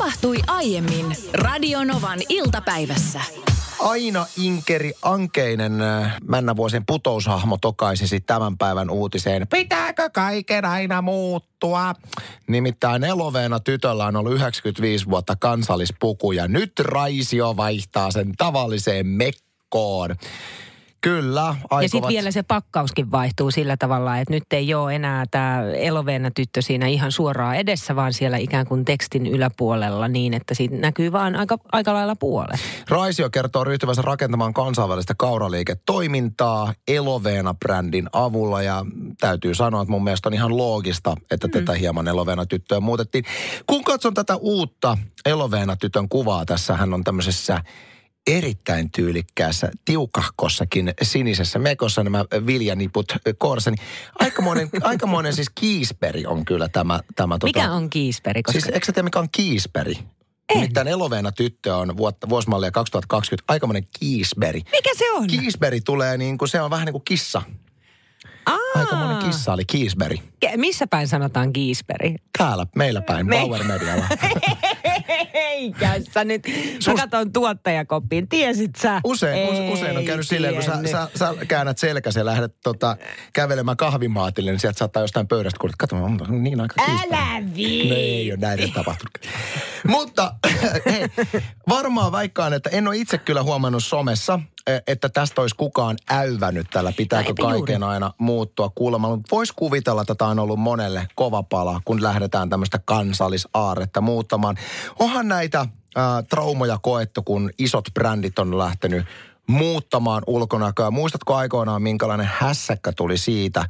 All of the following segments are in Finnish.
tapahtui aiemmin Radionovan iltapäivässä. Aina Inkeri Ankeinen äh, männävuosien putoushahmo tokaisisi tämän päivän uutiseen. Pitääkö kaiken aina muuttua? Nimittäin Eloveena tytöllä on ollut 95 vuotta kansallispuku ja nyt Raisio vaihtaa sen tavalliseen mekkoon. Kyllä, aikovat... Ja sitten vielä se pakkauskin vaihtuu sillä tavalla, että nyt ei ole enää tämä eloveena tyttö siinä ihan suoraan edessä, vaan siellä ikään kuin tekstin yläpuolella niin, että siitä näkyy vaan aika, aika lailla puolet. Raisio kertoo ryhtyvänsä rakentamaan kansainvälistä kauraliiketoimintaa Eloveena-brändin avulla ja täytyy sanoa, että mun mielestä on ihan loogista, että mm. tätä hieman Eloveena-tyttöä muutettiin. Kun katson tätä uutta Eloveena-tytön kuvaa, tässä hän on tämmöisessä erittäin tyylikkäässä, tiukahkossakin sinisessä mekossa nämä viljaniput kourassa. Niin aikamoinen, aikamoinen siis kiisperi on kyllä tämä. tämä Mikä tota, on kiisperi? Koska... Siis eikö sä tiedä, mikä on kiisperi? En. Nimittäin Eloveena tyttö on vuotta, vuosimallia 2020 aikamoinen kiisberi. Mikä se on? Kiisberi tulee niin kuin, se on vähän niin kuin kissa. Aa. Aikamoinen kissa oli kiisberi. Ke- missä päin sanotaan kiisperi? Täällä, meillä päin, Me... Power Medialla. Eikä sä nyt. Mä katson tuottajakoppiin. Tiesit sä? Usein, Ei, usein on käynyt silleen, kun sä, sä, sä käännät selkäsi ja lähdet tota, kävelemään kahvimaatille, niin sieltä saattaa jostain pöydästä kuulla, että katso, on niin aika kiisperi. Älä vii. No ei ole näin tapahtunut. Mutta hei, varmaan vaikkaan, että en ole itse kyllä huomannut somessa, että tästä olisi kukaan äyvänyt tällä, pitääkö No, kaiken juuri. aina muuttua kuulemma. Mutta voisi kuvitella, että tämä on ollut monelle kova pala, kun lähdetään tämmöistä kansallisaaretta muuttamaan. Onhan näitä ää, traumoja koettu, kun isot brändit on lähtenyt muuttamaan ulkonäköä. Muistatko aikoinaan, minkälainen hässäkkä tuli siitä,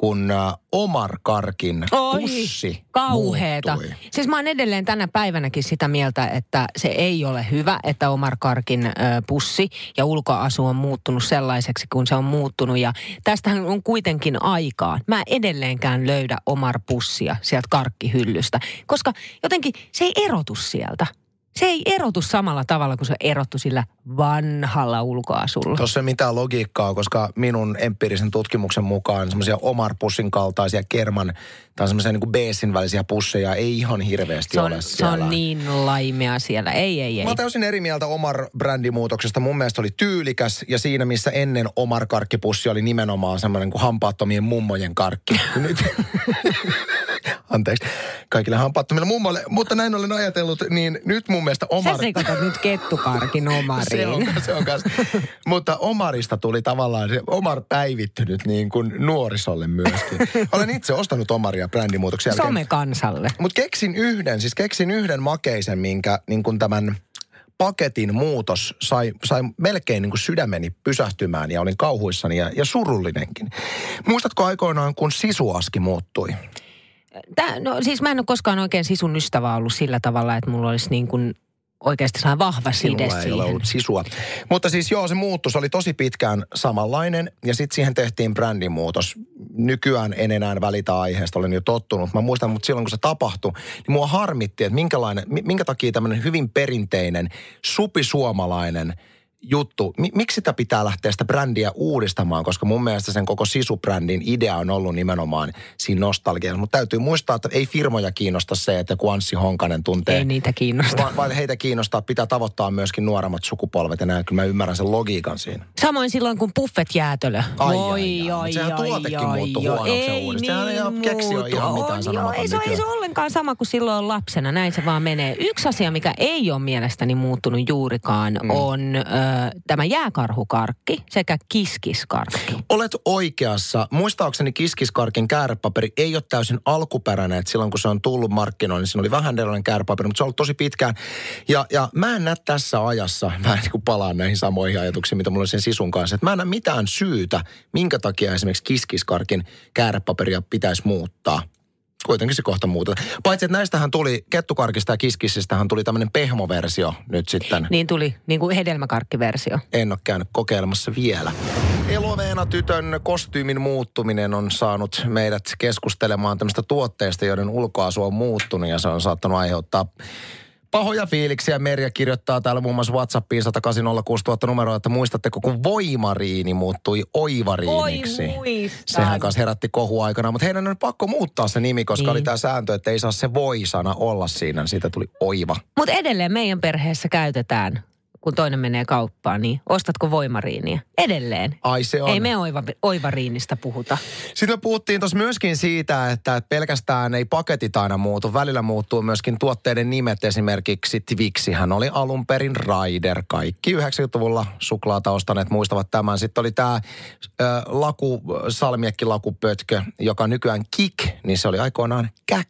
kun ää, Omar Karkin Oi, pussi kauheeta. muuttui? Siis mä oon edelleen tänä päivänäkin sitä mieltä, että se ei ole hyvä, että Omar Karkin ö, pussi ja ulkoasu on muuttunut sellaiseksi, kun se on muuttunut. Ja tästähän on kuitenkin aikaa. Mä en edelleenkään löydä Omar pussia sieltä karkkihyllystä, koska jotenkin se ei erotu sieltä. Se ei erotu samalla tavalla kuin se erottu sillä vanhalla ulkoasulla. Tuossa ei mitään logiikkaa, koska minun empiirisen tutkimuksen mukaan semmoisia Omar-pussin kaltaisia kerman tai semmoisia niin Beesin välisiä pusseja ei ihan hirveästi Se ole on, se siellä. on niin laimea siellä. Ei, ei, ei. Mä täysin eri mieltä Omar-brändimuutoksesta. Mun mielestä oli tyylikäs ja siinä missä ennen Omar-karkkipussi oli nimenomaan semmoinen kuin hampaattomien mummojen karkki. Nyt, anteeksi, kaikille hampaattomille mummoille. Mutta näin olen ajatellut, niin nyt mun mielestä Omar... Sä sekoitat nyt kettukarkin omariin. Se on, se on kas. Mutta Omarista tuli tavallaan se Omar päivittynyt niin kuin nuorisolle myöskin. Olen itse ostanut Omaria brändimuutoksen jälkeen. Somekansalle. Mutta keksin yhden, siis keksin yhden makeisen, minkä niin kuin tämän paketin muutos sai, sai melkein niin kuin sydämeni pysähtymään ja olin kauhuissani ja, ja surullinenkin. Muistatko aikoinaan, kun sisuaski muuttui? Tää, no siis mä en ole koskaan oikein sisun ystävä ollut sillä tavalla, että mulla olisi niin kuin oikeasti sellainen vahva side ei siihen. ole ollut sisua. Mutta siis joo, se muuttui. Se oli tosi pitkään samanlainen ja sitten siihen tehtiin brändimuutos. Nykyään en enää välitä aiheesta, olen jo tottunut. Mä muistan, mutta silloin kun se tapahtui, niin mua harmitti, että minkälainen, mi- minkä takia tämmöinen hyvin perinteinen, supisuomalainen juttu, mi- miksi sitä pitää lähteä sitä brändiä uudistamaan, koska mun mielestä sen koko sisubrändin idea on ollut nimenomaan siinä nostalgiassa. Mutta täytyy muistaa, että ei firmoja kiinnosta se, että kun Anssi Honkanen tuntee Ei niitä kiinnosta. vaan, vaan heitä kiinnostaa, pitää tavoittaa myöskin nuoremmat sukupolvet ja näin. Kyllä mä ymmärrän sen logiikan siinä. Samoin silloin, kun buffet jäätölö. Ai, oi, ai, ai. oi, Mut sehän oi, tuotekin oi, muuttui huonoksi Ei uudistus. Sehän niin ihan keksi mitään sanomaton ei, se, ei se ollenkaan sama kuin silloin lapsena. Näin se vaan menee. Yksi asia, mikä ei ole mielestäni muuttunut juurikaan, mm. on ö, tämä jääkarhukarkki sekä kiskiskarkki. Olet oikeassa. Muistaakseni kiskiskarkin käärepaperi ei ole täysin alkuperäinen. Että silloin kun se on tullut markkinoille, niin siinä oli vähän erilainen käärepaperi, mutta se on ollut tosi pitkään. Ja, ja mä en näe tässä ajassa, mä niin kuin palaan näihin samoihin ajatuksiin, mitä mulla oli sen sisun kanssa. Että mä en näe mitään syytä, minkä takia esimerkiksi kiskiskarkin käärepaperia pitäisi muuttaa. Kuitenkin se kohta muuta. Paitsi, että näistähän tuli, kettukarkista ja kiskisistähän tuli tämmöinen pehmoversio nyt sitten. Niin tuli niin kuin hedelmäkarkkiversio. En ole käynyt kokeilemassa vielä. Eloveena tytön kostyymin muuttuminen on saanut meidät keskustelemaan tämmöistä tuotteista, joiden ulkoasu on muuttunut ja se on saattanut aiheuttaa Pahoja fiiliksiä Merja kirjoittaa täällä muun muassa Whatsappiin 1806000 numeroa, että muistatteko kun voimariini muuttui oivariiniksi. Oi. Sehän kanssa herätti kohu aikana, mutta heidän on pakko muuttaa se nimi, koska Niin. oli tämä sääntö, että ei saa se voi-sana olla siinä. Siitä tuli oiva. Mutta edelleen meidän perheessä käytetään, kun toinen menee kauppaan, niin ostatko voimariinia? Edelleen. Ai se on. Ei me oiva, oivariinista puhuta. Sitten me puhuttiin tuossa myöskin siitä, että pelkästään ei paketit aina muutu. Välillä muuttuu myöskin tuotteiden nimet. Esimerkiksi Twixihän oli alun perin Rider. Kaikki 90-luvulla suklaata ostaneet muistavat tämän. Sitten oli tämä laku, salmiakki-lakupötkö, joka on nykyään Kik, niin se oli aikoinaan Käk.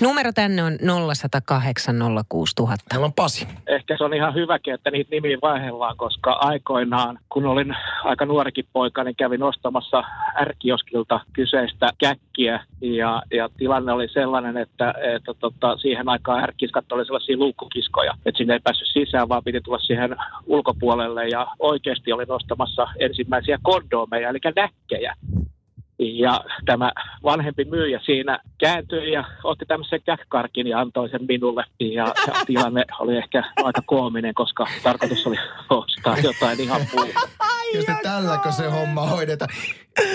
Numero tänne on 0108 06000. Meillä on Pasi. ehkä se on ihan hyväkin, että niitä nimiä vaihdellaan, koska aikoinaan, kun olin aika nuorikin poika, niin kävin ostamassa ärkioskilta kyseistä käkkiä. Ja, ja tilanne oli sellainen, että, että tota, siihen aikaan ärkiskat oli sellaisia luukkukiskoja, että sinne ei päässyt sisään, vaan piti tulla siihen ulkopuolelle. Ja oikeasti olin ostamassa ensimmäisiä kondomeja, eli näkkejä. Ja tämä vanhempi myyjä siinä kääntyi ja otti tämmöisen käkkarkin ja antoi sen minulle. Ja, ja tilanne oli ehkä aika koominen, koska tarkoitus oli ostaa jotain ihan muuta. Ja sitten tälläkö se homma hoidetaan.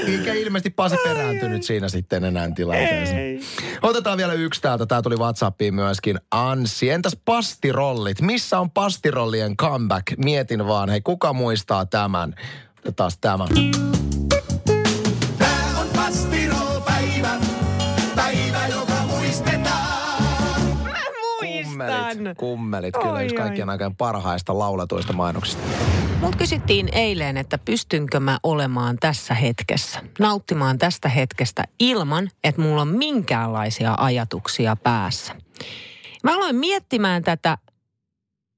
Eikä ilmeisesti Pasi perääntynyt siinä sitten enää tilanteeseen. Otetaan vielä yksi täältä. Tämä tuli Whatsappiin myöskin. Anssi. Entäs pastirollit? Missä on pastirollien comeback? Mietin vaan. Hei, kuka muistaa tämän? Otetaan tämä. Kummelit. Kummelit. Kyllä Oi, yksi oi. kaikkien aikojen parhaista laulatuista mainoksista. Mut kysyttiin eilen, että pystynkö mä olemaan tässä hetkessä, nauttimaan tästä hetkestä ilman, että mulla on minkäänlaisia ajatuksia päässä. Mä aloin miettimään tätä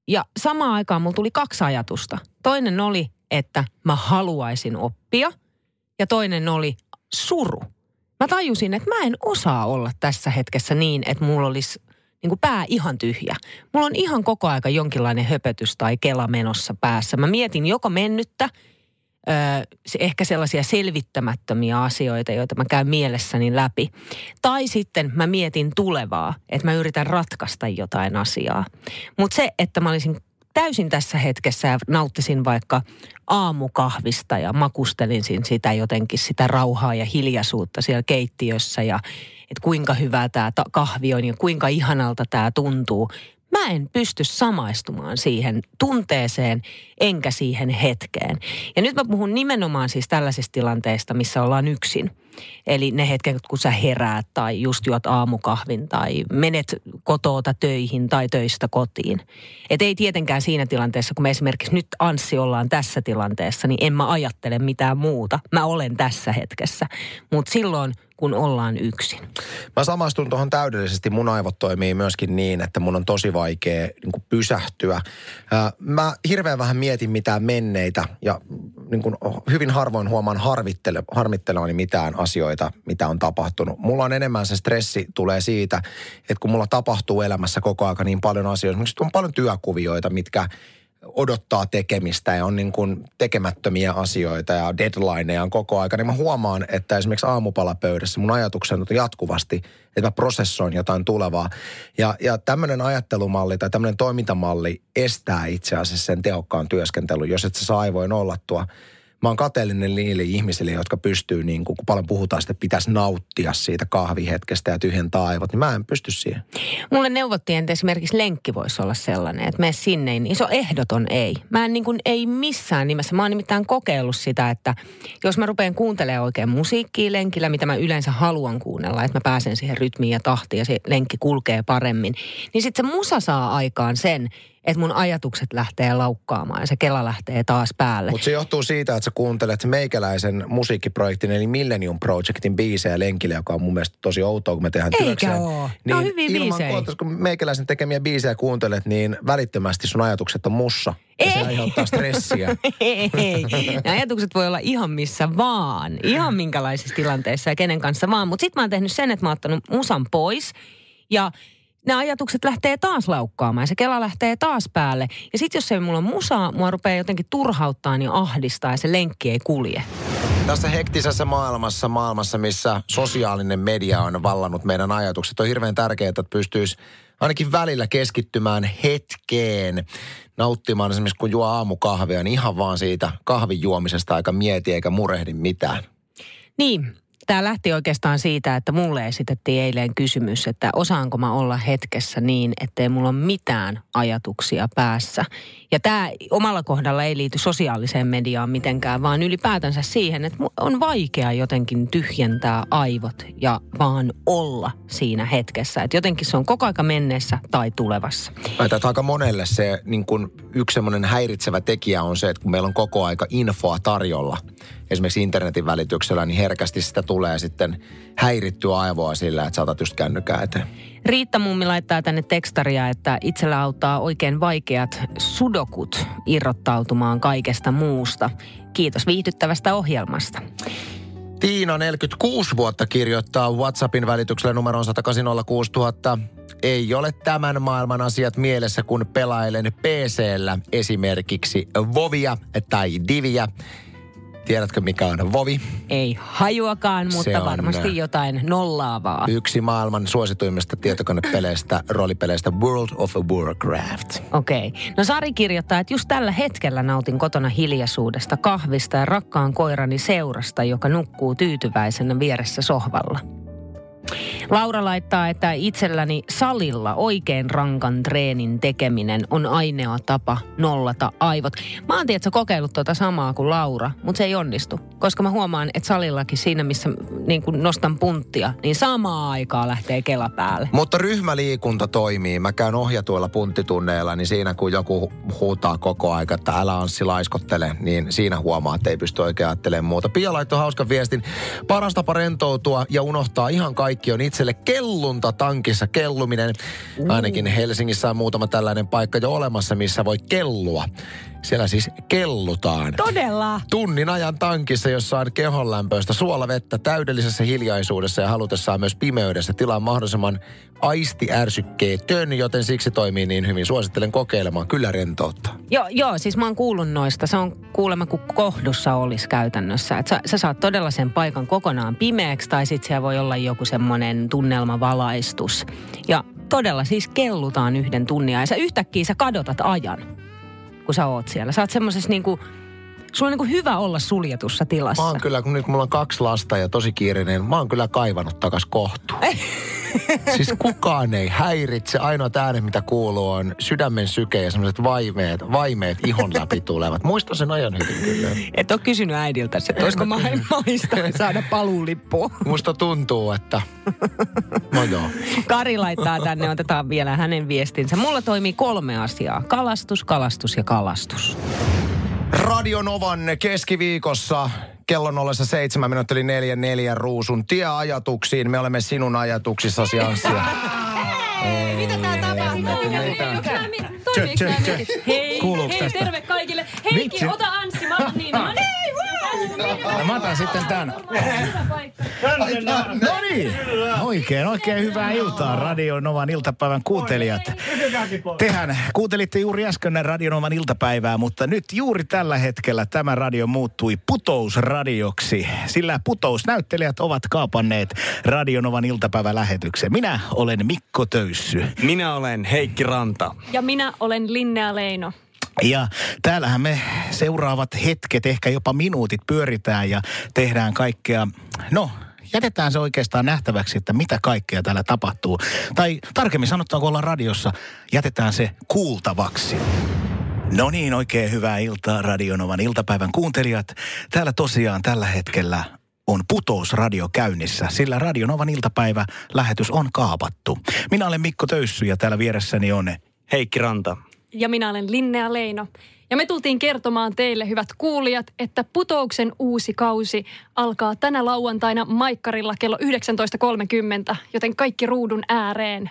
ja samaan aikaan mulla tuli kaksi ajatusta. Toinen oli, että mä haluaisin oppia ja toinen oli suru. Mä tajusin, että mä en osaa olla tässä hetkessä niin, että mulla olisi niin kuin pää ihan tyhjä. Mulla on ihan koko aika jonkinlainen höpötys tai kela menossa päässä. Mä mietin joko mennyttä, se, ehkä sellaisia selvittämättömiä asioita, joita mä käyn mielessäni läpi. Tai sitten mä mietin tulevaa, että mä yritän ratkaista jotain asiaa. Mutta se, että mä olisin täysin tässä hetkessä ja nauttisin vaikka aamukahvista ja makustelin sitä jotenkin sitä rauhaa ja hiljaisuutta siellä keittiössä ja että kuinka hyvää tämä kahvi on ja kuinka ihanalta tämä tuntuu. Mä en pysty samaistumaan siihen tunteeseen enkä siihen hetkeen. Ja nyt mä puhun nimenomaan siis tällaisista tilanteista, missä ollaan yksin. Eli ne hetket, kun sä heräät tai just juot aamukahvin tai menet kotoota töihin tai töistä kotiin. Et ei tietenkään siinä tilanteessa, kun me esimerkiksi nyt Anssi ollaan tässä tilanteessa, niin en mä ajattele mitään muuta. Mä olen tässä hetkessä. Mutta silloin, kun ollaan yksin. Mä samastun tuohon täydellisesti. Mun aivot toimii myöskin niin, että mun on tosi vaikea niin pysähtyä. Mä hirveän vähän mietin mitään menneitä ja niin kuin hyvin harvoin huomaan harvittele, harmittelevani mitään asioita, mitä on tapahtunut. Mulla on enemmän se stressi tulee siitä, että kun mulla tapahtuu elämässä koko aika niin paljon asioita. Esimerkiksi on paljon työkuvioita, mitkä odottaa tekemistä ja on niin kuin tekemättömiä asioita ja deadlineja on koko aika, niin mä huomaan, että esimerkiksi aamupalapöydässä mun ajatukset on jatkuvasti, että mä prosessoin jotain tulevaa. Ja, ja tämmöinen ajattelumalli tai tämmöinen toimintamalli estää itse asiassa sen tehokkaan työskentelyn, jos et sä saa aivoin ollattua. Mä oon kateellinen niille ihmisille, jotka pystyy, niin kuin, kun paljon puhutaan, että pitäisi nauttia siitä kahvihetkestä ja tyhjentää aivot, niin mä en pysty siihen. Mulle neuvottiin, että esimerkiksi lenkki voisi olla sellainen, että mene sinne, niin se on ehdoton ei. Mä en niin kuin, ei missään nimessä. Mä oon nimittäin kokeillut sitä, että jos mä rupean kuuntelemaan oikein musiikkia lenkillä, mitä mä yleensä haluan kuunnella, että mä pääsen siihen rytmiin ja tahtiin ja se lenkki kulkee paremmin, niin sitten se musa saa aikaan sen, että mun ajatukset lähtee laukkaamaan ja se kela lähtee taas päälle. Mutta se johtuu siitä, että sä kuuntelet meikäläisen musiikkiprojektin, eli Millennium Projectin biisejä lenkille, joka on mun mielestä tosi outoa, kun me tehdään Eikä työkseen. oo. Ne on hyviä ilman koota, kun meikäläisen tekemiä biisejä kuuntelet, niin välittömästi sun ajatukset on mussa. Ja se Ei. aiheuttaa stressiä. Ei, ei. Ne ajatukset voi olla ihan missä vaan. Ihan minkälaisissa tilanteissa ja kenen kanssa vaan. Mutta sitten mä oon tehnyt sen, että mä oon ottanut musan pois. Ja ne ajatukset lähtee taas laukkaamaan ja se kela lähtee taas päälle. Ja sitten jos ei mulla on musaa, mua rupeaa jotenkin turhauttaa ja ahdistaa ja se lenkki ei kulje. Tässä hektisessä maailmassa, maailmassa, missä sosiaalinen media on vallannut meidän ajatukset, on hirveän tärkeää, että pystyisi ainakin välillä keskittymään hetkeen, nauttimaan esimerkiksi kun juo aamukahvia, niin ihan vaan siitä kahvin juomisesta aika mieti eikä murehdi mitään. Niin, tämä lähti oikeastaan siitä, että mulle esitettiin eilen kysymys, että osaanko mä olla hetkessä niin, ettei mulla ole mitään ajatuksia päässä. Ja tämä omalla kohdalla ei liity sosiaaliseen mediaan mitenkään, vaan ylipäätänsä siihen, että on vaikea jotenkin tyhjentää aivot ja vaan olla siinä hetkessä. Että jotenkin se on koko aika menneessä tai tulevassa. Että aika monelle se niin kun yksi semmoinen häiritsevä tekijä on se, että kun meillä on koko aika infoa tarjolla, esimerkiksi internetin välityksellä, niin herkästi sitä tulee sitten häirittyä aivoa sillä, että saatat just kännykää eteen. Riitta Mummi laittaa tänne tekstaria, että itsellä auttaa oikein vaikeat sudokut irrottautumaan kaikesta muusta. Kiitos viihdyttävästä ohjelmasta. Tiina 46 vuotta kirjoittaa WhatsAppin välityksellä numeroon 180 Ei ole tämän maailman asiat mielessä, kun pelailen PCllä esimerkiksi Vovia tai Diviä. Tiedätkö mikä on Vovi? Ei hajuakaan, Se mutta on, varmasti jotain nollaavaa. Yksi maailman suosituimmista tietokonepeleistä, roolipeleistä World of Warcraft. Okei. Okay. No Sari kirjoittaa, että just tällä hetkellä nautin kotona hiljaisuudesta, kahvista ja rakkaan koirani seurasta, joka nukkuu tyytyväisenä vieressä sohvalla. Laura laittaa, että itselläni salilla oikein rankan treenin tekeminen on ainoa tapa nollata aivot. Mä oon tiedätkö, kokeillut tuota samaa kuin Laura, mutta se ei onnistu. Koska mä huomaan, että salillakin siinä, missä niin kun nostan punttia, niin samaa aikaa lähtee kela päälle. Mutta ryhmäliikunta toimii. Mä käyn ohjatuilla punttitunneilla, niin siinä kun joku hu- huutaa koko aika, että älä Anssi laiskottele, niin siinä huomaa, että ei pysty oikein ajattelemaan muuta. Pia laittoi hauskan viestin. Paras tapa rentoutua ja unohtaa ihan kaikki on itselle kellunta tankissa kelluminen. Ainakin Helsingissä on muutama tällainen paikka jo olemassa, missä voi kellua. Siellä siis kellutaan. Todella? Tunnin ajan tankissa, jossa on kehonlämpöistä suolavettä täydellisessä hiljaisuudessa ja halutessaan myös pimeydessä tilaa mahdollisimman aistiärsykkeetön, joten siksi toimii niin hyvin. Suosittelen kokeilemaan, kyllä rentouttaa. Joo, joo, siis mä oon kuullut noista. Se on kuulemma kuin kohdussa olisi käytännössä. Että sä, sä saat todella sen paikan kokonaan pimeäksi tai sitten siellä voi olla joku semmoinen tunnelmavalaistus. Ja todella siis kellutaan yhden tunnin ajan. Ja sä yhtäkkiä sä kadotat ajan, kun sä oot siellä. Sä oot semmoisessa niinku, sulla on niinku hyvä olla suljetussa tilassa. Mä oon kyllä, kun nyt mulla on kaksi lasta ja tosi kiireinen, mä oon kyllä kaivannut takas kohtuun. siis kukaan ei häiritse. Ainoat äänet, mitä kuuluu, on sydämen syke ja semmoiset vaimeet, vaimeet ihon läpi tulevat. Muista sen ajan hyvin kyllä. Et ole kysynyt äidiltä, että olisiko ma- mahista saada paluulippu. Musta tuntuu, että... No joo. Kari laittaa tänne, otetaan vielä hänen viestinsä. Mulla toimii kolme asiaa. Kalastus, kalastus ja kalastus. Radio Novan keskiviikossa kello 07 minuutti 4 4 ruusun tieajatuksiin. Me olemme sinun ajatuksissasi, Anssi. Mitä tää tapahtuu? Hei, Kuuluuko hei, tästä? terve kaikille. Heikki, Vitsi. ota Anssi, mä otan sitten tän. No niin, oikein, oikein hyvää iltaa Radio Novan iltapäivän kuuntelijat. Tehän kuuntelitte juuri äsken Radio Novan iltapäivää, mutta nyt juuri tällä hetkellä tämä radio muuttui putousradioksi, sillä putousnäyttelijät ovat kaapanneet Radio Novan iltapäivälähetyksen. Minä olen Mikko Töyssy. Minä olen Heikki Ranta. Ja minä olen Linnea Leino. Ja täällähän me seuraavat hetket, ehkä jopa minuutit pyöritään ja tehdään kaikkea, no jätetään se oikeastaan nähtäväksi, että mitä kaikkea täällä tapahtuu. Tai tarkemmin sanottuna, kun ollaan radiossa, jätetään se kuultavaksi. No niin, oikein hyvää iltaa Radionovan iltapäivän kuuntelijat. Täällä tosiaan tällä hetkellä on putousradio käynnissä, sillä Radionovan iltapäivä lähetys on kaapattu. Minä olen Mikko Töyssy ja täällä vieressäni on Heikki Ranta. Ja minä olen Linnea Leino. Ja me tultiin kertomaan teille, hyvät kuulijat, että Putouksen uusi kausi alkaa tänä lauantaina Maikkarilla kello 19.30, joten kaikki ruudun ääreen.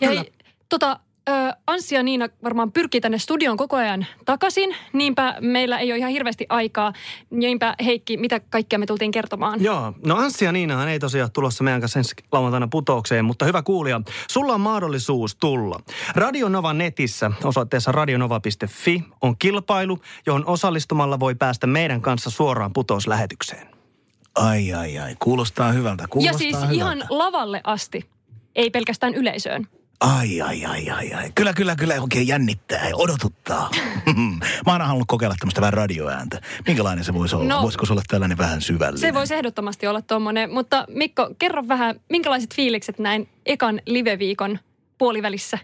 Ja hei, tota, ö, Anssi ja Niina varmaan pyrkii tänne studioon koko ajan takaisin, niinpä meillä ei ole ihan hirveästi aikaa. Niinpä Heikki, mitä kaikkea me tultiin kertomaan? Joo, no Anssi ja Niinahan ei tosiaan tulossa meidän kanssa ensi lauantaina putoukseen, mutta hyvä kuulija, sulla on mahdollisuus tulla. Radionova netissä osoitteessa radionova.fi on kilpailu, johon osallistumalla voi päästä meidän kanssa suoraan putouslähetykseen. Ai, ai, ai. Kuulostaa hyvältä. Kuulostaa ja siis hyvältä. ihan lavalle asti, ei pelkästään yleisöön. Ai, ai, ai, ai, ai. Kyllä, kyllä, kyllä oikein jännittää ja odotuttaa. Mä oon halunnut kokeilla tämmöistä vähän radioääntä. Minkälainen se voisi olla? No. Voisiko se olla tällainen vähän syvällinen? Se voisi ehdottomasti olla tuommoinen, mutta Mikko, kerro vähän, minkälaiset fiilikset näin ekan live-viikon puolivälissä?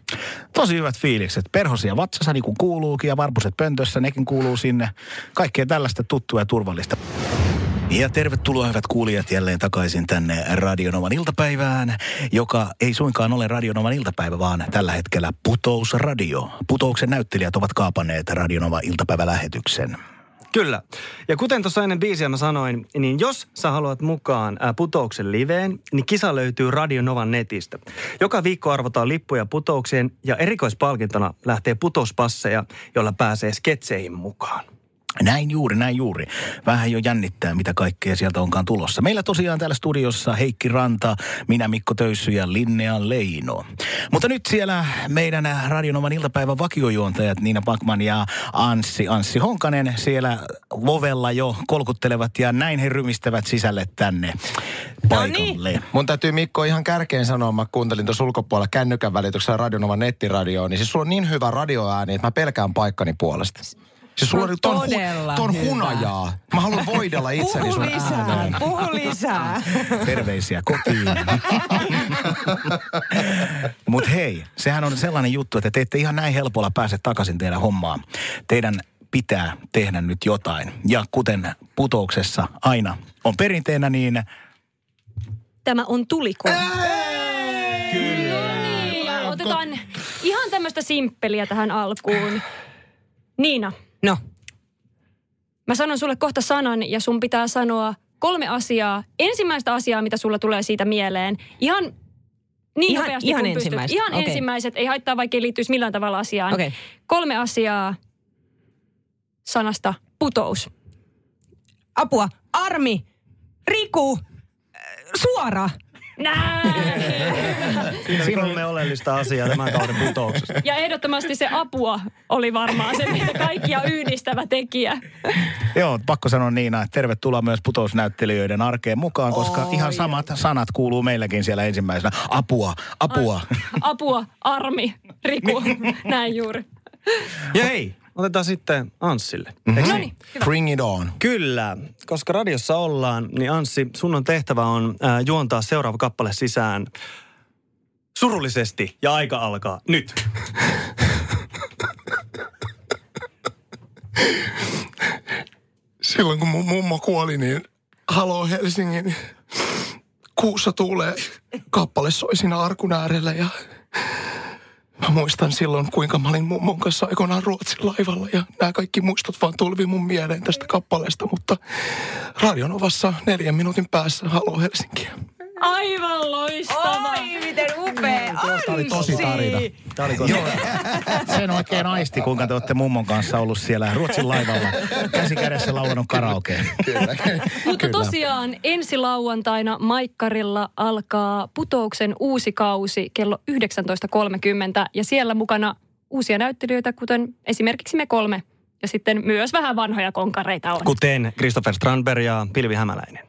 Tosi hyvät fiilikset. Perhosia vatsassa niin kuin kuuluukin ja varpuset pöntössä, nekin kuuluu sinne. Kaikkea tällaista tuttua ja turvallista. Ja tervetuloa hyvät kuulijat jälleen takaisin tänne Radionovan iltapäivään, joka ei suinkaan ole Radionovan iltapäivä, vaan tällä hetkellä Putousradio. Putouksen näyttelijät ovat kaapanneet Radionova iltapäivälähetyksen. Kyllä. Ja kuten tuossa ennen biisiä mä sanoin, niin jos sä haluat mukaan putouksen liveen, niin kisa löytyy Radio Novan netistä. Joka viikko arvotaan lippuja putoukseen ja erikoispalkintona lähtee putouspasseja, joilla pääsee sketseihin mukaan. Näin juuri, näin juuri. Vähän jo jännittää, mitä kaikkea sieltä onkaan tulossa. Meillä tosiaan täällä studiossa Heikki Ranta, minä Mikko Töyssy ja Linnea Leino. Mutta nyt siellä meidän Radionovan iltapäivän vakiojuontajat Niina Pakman ja Anssi, Anssi Honkanen siellä vovella jo kolkuttelevat ja näin he rymistävät sisälle tänne paikalle. Mun täytyy Mikko ihan kärkeen sanoa, mä kuuntelin tuossa ulkopuolella kännykän välityksellä Radionovan nettiradioon, niin siis sulla on niin hyvä radioääni, että mä pelkään paikkani puolesta. Siis sulla No on ton, todella ton hyvä. hunajaa. Mä haluan voidella itseni Puhu sun lisää, ääneen. puhu lisää. Terveisiä kotiin. Mutta hei, sehän on sellainen juttu, että te ette ihan näin helpolla pääse takaisin teidän hommaan. Teidän pitää tehdä nyt jotain. Ja kuten putouksessa aina on perinteenä, niin Tämä on tuliko. Kyllä. No niin, ja otetaan ihan tämmöistä simppeliä tähän alkuun. Niina, No, mä sanon sulle kohta sanan ja sun pitää sanoa kolme asiaa. Ensimmäistä asiaa, mitä sulla tulee siitä mieleen. Ihan niin Ihan- nopeasti ihan kuin pystyt. Ihan okei. ensimmäiset. Ei haittaa, vaikka ei liittyisi millään tavalla asiaan. okei. Kolme asiaa sanasta putous. Apua. Armi. Riku. Suora. Näin! Siinä on kolme oleellista asiaa tämän kauden putouksesta. Ja ehdottomasti se apua oli varmaan se, mitä kaikkia yhdistävä tekijä. joo, pakko sanoa Niina, että tervetuloa myös putousnäyttelijöiden arkeen mukaan, koska Oi, ihan samat sanat kuuluu meilläkin siellä ensimmäisenä. Apua, apua. Apua, Armi, Riku. Näin juuri. Ja hei, otetaan sitten Anssille. Eikö No niin? niin, Bring it on. Kyllä, koska radiossa ollaan, niin Anssi, sun on tehtävä on äh, juontaa seuraava kappale sisään surullisesti ja aika alkaa nyt. Silloin kun mun mummo kuoli, niin Halo Helsingin kuussa tuulee kappale soi siinä arkun äärellä ja mä muistan silloin, kuinka mä olin mummon kanssa aikoinaan Ruotsin laivalla ja nämä kaikki muistot vaan tulvi mun mieleen tästä kappaleesta, mutta Radionovassa neljän minuutin päässä Halo Helsinkiä. Aivan loistava. Oi, miten upea. Tämä oli tosi tarina. Tämä oli Joo, sen oikein aisti, kuinka te olette mummon kanssa ollut siellä Ruotsin laivalla. Käsi kädessä laulanut karaokeen. Mutta tosiaan ensi lauantaina Maikkarilla alkaa putouksen uusi kausi kello 19.30 ja siellä mukana uusia näyttelijöitä, kuten esimerkiksi me kolme. Ja sitten myös vähän vanhoja konkareita on. Kuten Christopher Strandberg ja Pilvi Hämäläinen.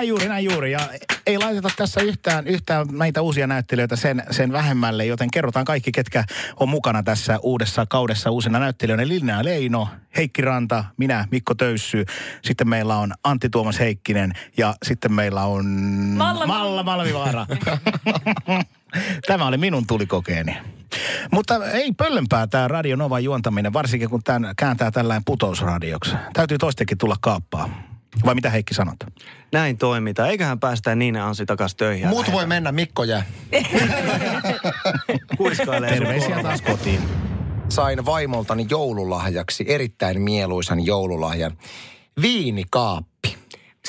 Näin juuri, näin juuri. Ja ei laiteta tässä yhtään, yhtään näitä uusia näyttelijöitä sen, sen vähemmälle, joten kerrotaan kaikki, ketkä on mukana tässä uudessa kaudessa uusina näyttelijöinä. Linnea Leino, Heikki Ranta, minä, Mikko Töyssy. Sitten meillä on Antti Tuomas Heikkinen ja sitten meillä on Malla- Malla Malmivaara. Tämä oli minun tulikokeeni. Mutta ei pöllönpää tämä Radio Nova juontaminen, varsinkin kun tämän kääntää tällainen putousradioksi. Täytyy toistekin tulla kaappaa. Vai mitä Heikki sanot? Näin toimitaan. Eiköhän päästä niin Ansi takaisin töihin. Muut voi lähdetään. mennä, Mikko jää. Kuiskailee Terveisiä taas kotiin. Sain vaimoltani joululahjaksi erittäin mieluisan joululahjan. Viinikaappi.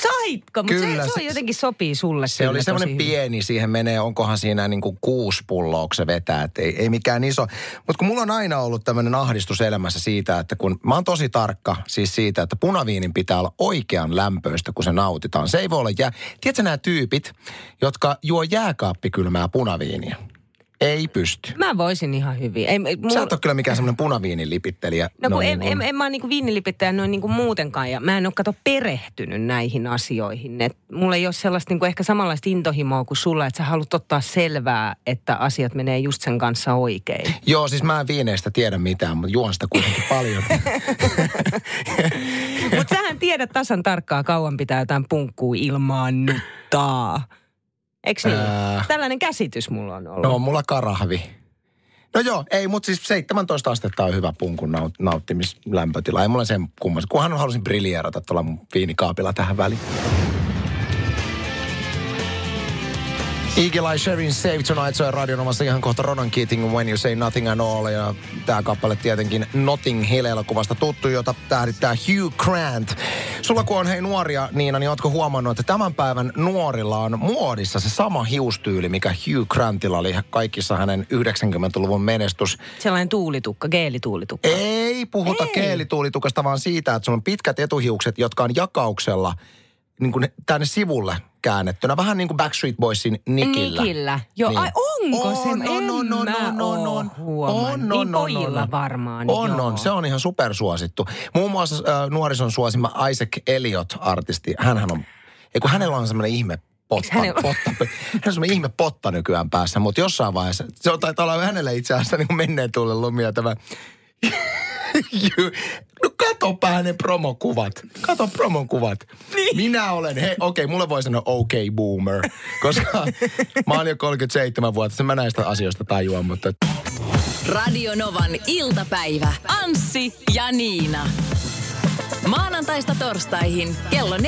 Saitko? Mutta se, Kyllä, se, se- on jotenkin sopii sulle. Se oli semmoinen pieni, siihen menee, onkohan siinä niin kuin kuusi pulloa, kun se vetää, että ei, ei mikään iso. Mutta kun mulla on aina ollut tämmöinen ahdistus elämässä siitä, että kun mä oon tosi tarkka siis siitä, että punaviinin pitää olla oikean lämpöistä, kun se nautitaan. Se ei voi olla jää. Tiedätkö nämä tyypit, jotka juo jääkaappikylmää punaviiniä? Ei pysty. Mä voisin ihan hyvin. Ei, ei, Sä et ole kyllä mikään semmoinen punaviinin lipittelijä. No kun en, niin en, en mä ole niinku viinilipittäjä noin niinku muutenkaan ja mä en ole kato perehtynyt näihin asioihin. Et mulla ei ole sellaista niinku ehkä samanlaista intohimoa kuin sulla, että sä haluat ottaa selvää, että asiat menee just sen kanssa oikein. Joo, siis mä en viineistä tiedä mitään, mutta juon sitä kuitenkin paljon. Mutta sähän tiedät tasan tarkkaa, kauan pitää jotain punkkuu ilmaannuttaa. Eiks niin? Ää. Tällainen käsitys mulla on ollut. No, mulla karahvi. No joo, ei, mutta siis 17 astetta on hyvä punkun naut- nauttimislämpötila. Ei mulla sen kummassa. Kunhan halusin briljeerata tuolla mun viinikaapilla tähän väliin. Eagle Eye Sherin Save Tonight soi radionomassa ihan kohta Ronan Keating When You Say Nothing at All. Ja tämä kappale tietenkin Notting Hill-elokuvasta tuttu, jota tähdittää Hugh Grant. Sulla kun on hei nuoria, Niina, niin ootko huomannut, että tämän päivän nuorilla on muodissa se sama hiustyyli, mikä Hugh Grantilla oli kaikissa hänen 90-luvun menestys. Sellainen tuulitukka, geelituulitukka. Ei puhuta Ei. keelituulitukasta, vaan siitä, että sulla on pitkät etuhiukset, jotka on jakauksella niin kuin tänne sivulle käännettynä. Vähän niin kuin Backstreet Boysin Nikillä. Nikillä. Joo, Niin. ai onko On, se? on, en on, on, on, on, on. On, on, on, pojilla on. varmaan. On, joo. on. Se on ihan supersuosittu. Muun muassa äh, nuorison suosima Isaac Elliot-artisti. Hänhän on, ei kun hänellä on semmoinen ihme potta, hänellä- potta, hän on ihme potta nykyään päässä, mutta jossain vaiheessa, se on taitaa olla hänelle itse asiassa niin menneen tullen lumia tämä No katopä hänen promokuvat. Kato promokuvat. Niin. Minä olen, hei, okei, mulle voi sanoa okay boomer, koska mä oon jo 37 vuotta, sen mä näistä asioista tajuan, mutta Radio Novan iltapäivä. Anssi ja Niina. Maanantaista torstaihin kello 14.18.